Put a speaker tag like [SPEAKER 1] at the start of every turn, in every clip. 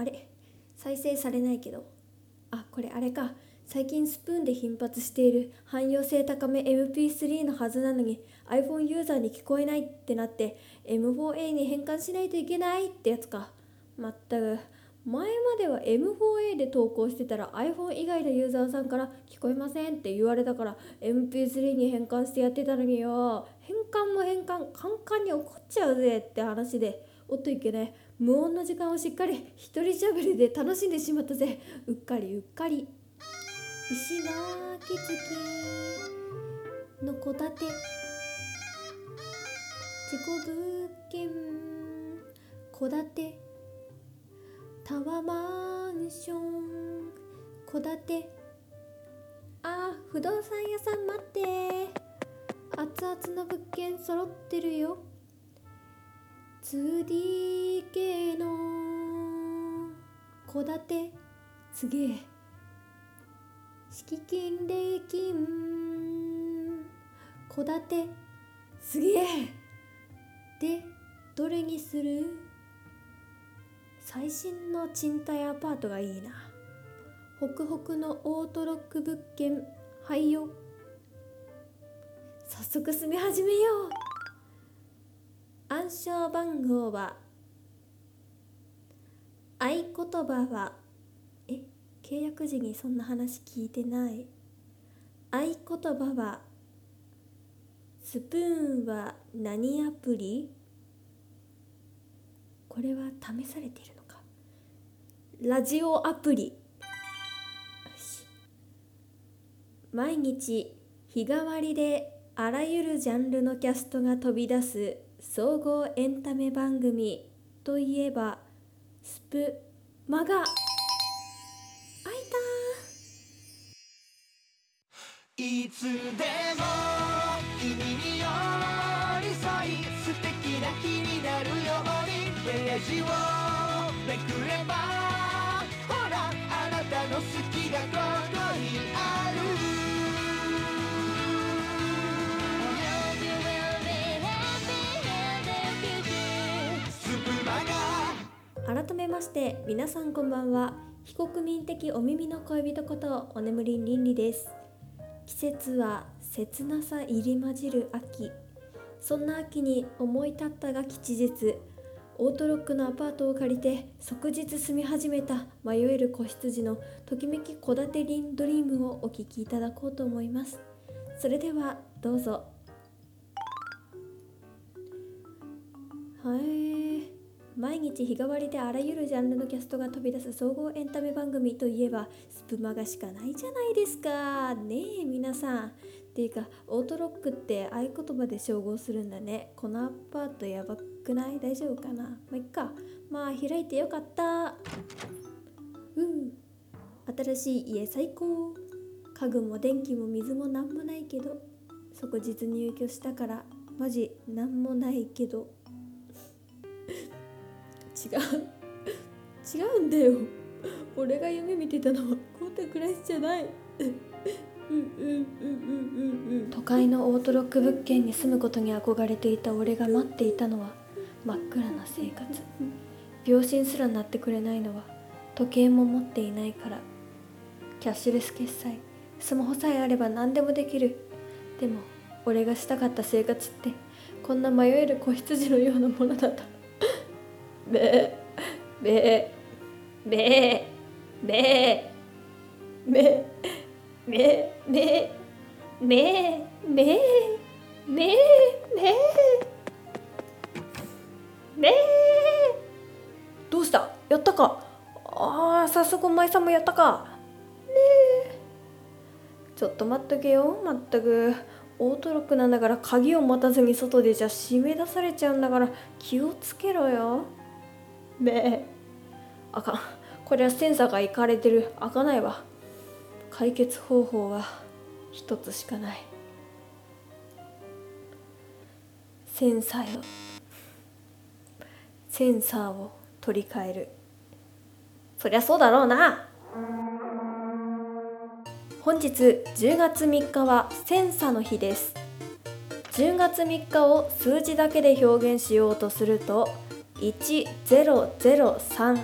[SPEAKER 1] あれ？再生されないけど。あこれあれか。最近スプーンで頻発している。汎用性高め MP3 のはずなのに iPhone ユーザーに聞こえないってなって M4A に変換しないといけないってやつか。まったく。前までは M4A で投稿してたら iPhone 以外のユーザーさんから聞こえませんって言われたから MP3 に変換してやってたのによ。変換も変換カンカンに怒っちゃうぜって話で。おっといけない無音の時間をしっかり一人しゃべりで楽しんでしまったぜ。うっかりうっかり。石垣月の戸建て。事故物件戸建て。タワーマンション戸建て。あー不動産屋さん待って。熱々の物件揃ってるよ。2DK の戸建てすげ。え敷金礼金。戸建てすげ。えでどれにする？最新の賃貸アパートがいいな。ホクホクのオートロック物件はいよ。早速住み始めよう。暗証番号は合言葉はえ契約時にそんな話聞いてない。合言葉はスプーンは何アプリ？これは試されているのか？ラジオアプリ。毎日日替わりであらゆるジャンルのキャストが飛び出す総合エンタメ番組といえばスプマガ。開いた
[SPEAKER 2] いつでも君に寄り添い素敵な日になるように。ページをめくればほらあなたの好きがここにある。
[SPEAKER 1] まして皆さんこんばんは。非国民的お耳の恋人ことお眠りんりんりです。季節は切なさ入り混じる秋。そんな秋に思い立ったが吉日。オートロックのアパートを借りて即日住み始めた迷える子羊のときめき戸建てリンドリームをお聞きいただこうと思います。それではどうぞ。はい。毎日日替わりであらゆるジャンルのキャストが飛び出す総合エンタメ番組といえばスプマガしかないじゃないですか。ねえ皆さん。っていうかオートロックって合言葉で照合するんだね。このアパートやばくない？大丈夫かな？まあいっか。まあ開いてよかった。うん。新しい家最高。家具も電気も水もなんもないけど即日入居したからマジなんもないけど。違う。違うんだよ。俺が夢見てたのはこうた暮らしじゃない。うんうんうんうんうん都会のオートロック物件に住むことに憧れていた俺が待っていたのは真っ暗な生活。秒針すら鳴ってくれないのは時計も持っていないから。キャッシュレス決済。スマホさえあれば何でもできる。でも俺がしたかった生活ってこんな迷える子羊のようなものだった。べべべべべめめめめめめめどうした？やったか？あー早速お前さんもやったか？ねえ。ちょっと待っとけよ。まったく。オートロックなんだから鍵を持たずに外でじゃ締め出されちゃうんだから気をつけろよ。べあかん。これはセンサーがいかれてる。開かないわ。解決方法は一つしかない。センサーをセンサーを取り替える。そりゃそうだろうな。本日10月3日はセンサの日です。10月3日を数字だけで表現しようとすると1003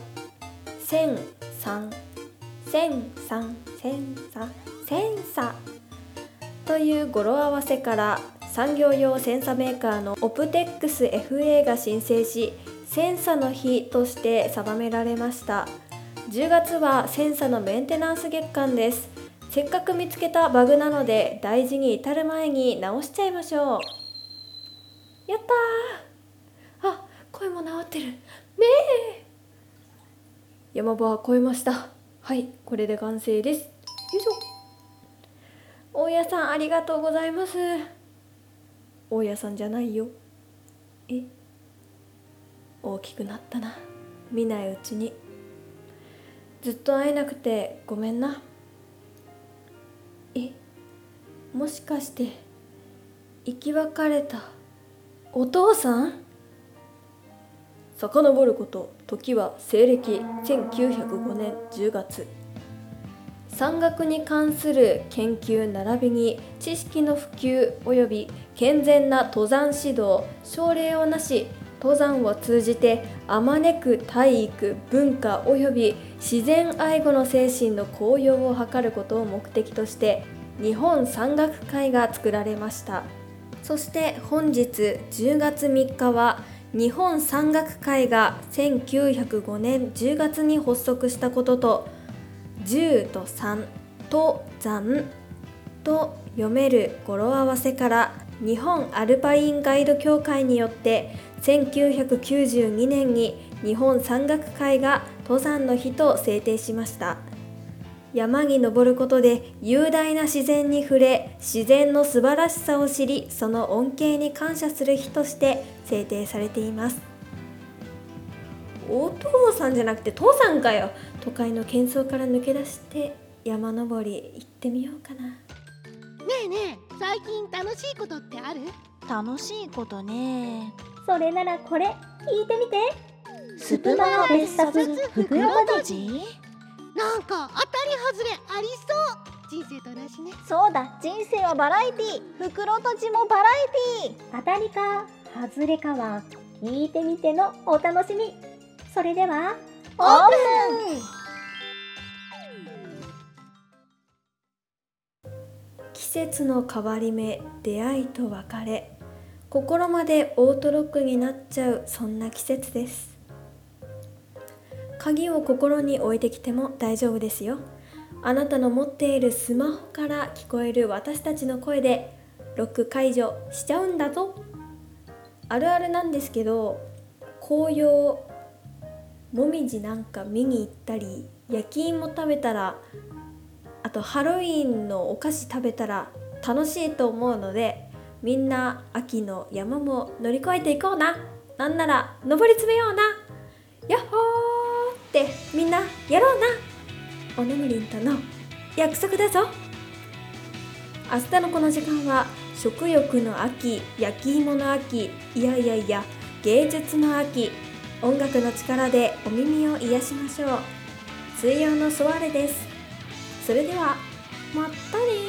[SPEAKER 1] 千三千三千三千差という語呂合わせから産業用センサメーカーのオプテックス FA が申請しセンサの日として定められました。10月はセンサのメンテナンス月間です。せっかく見つけたバグなので大事に至る前に直しちゃいましょう。やったー！声も治ってる。めえ山場は越えました。はいこれで完成です。よいしょ。大家さんありがとうございます。大家さんじゃないよ。え？大きくなったな。見ないうちに。ずっと会えなくてごめんな。え？もしかして生き別れたお父さん？遡ること時は西暦1905年10月。山岳に関する研究並びに知識の普及及び健全な登山指導。奨励をなし登山を通じてあまねく体育文化及び自然愛護の精神の高揚を図ることを目的として日本山岳会が作られました。そして本日10月3日は日本山岳会が1905年10月に発足したことと10と3と山と読める語呂合わせから日本アルパインガイド協会によって1992年に日本山岳会が登山の日と制定しました。山に登ることで雄大な自然に触れ自然の素晴らしさを知りその恩恵に感謝する日として制定されています。お父さんじゃなくて父さんかよ。都会の喧騒から抜け出して山登り行ってみようかな。
[SPEAKER 3] ねえねえ最近楽しいことってある？
[SPEAKER 4] 楽しいことね。
[SPEAKER 5] それならこれ聞いてみて。
[SPEAKER 4] スプマガ別冊。袋とじ
[SPEAKER 3] なんか当たり外れありそう。人生と同じね。
[SPEAKER 5] そうだ。人生はバラエティ袋とじもバラエティ当たりか外れかは聞いてみてのお楽しみ。それではオープン。
[SPEAKER 1] 季節の変わり目出会いと別れ。心までオートロックになっちゃうそんな季節です鍵を心に置いてきても大丈夫ですよ。あなたの持っているスマホから聞こえる私たちの声でロック解除しちゃうんだぞ。あるあるなんですけど紅葉もみじなんか見に行ったり焼き芋食べたらあとハロウィンのお菓子食べたら楽しいと思うのでみんな秋の山も乗り越えていこうな。なんなら登り詰めような。やっほー！ってみんなやろうな。おねむりんとの約束だぞ。明日のこの時間は食欲の秋焼き芋の秋いやいやいや芸術の秋音楽の力でお耳を癒しましょう。水曜のソワレです。それではまったね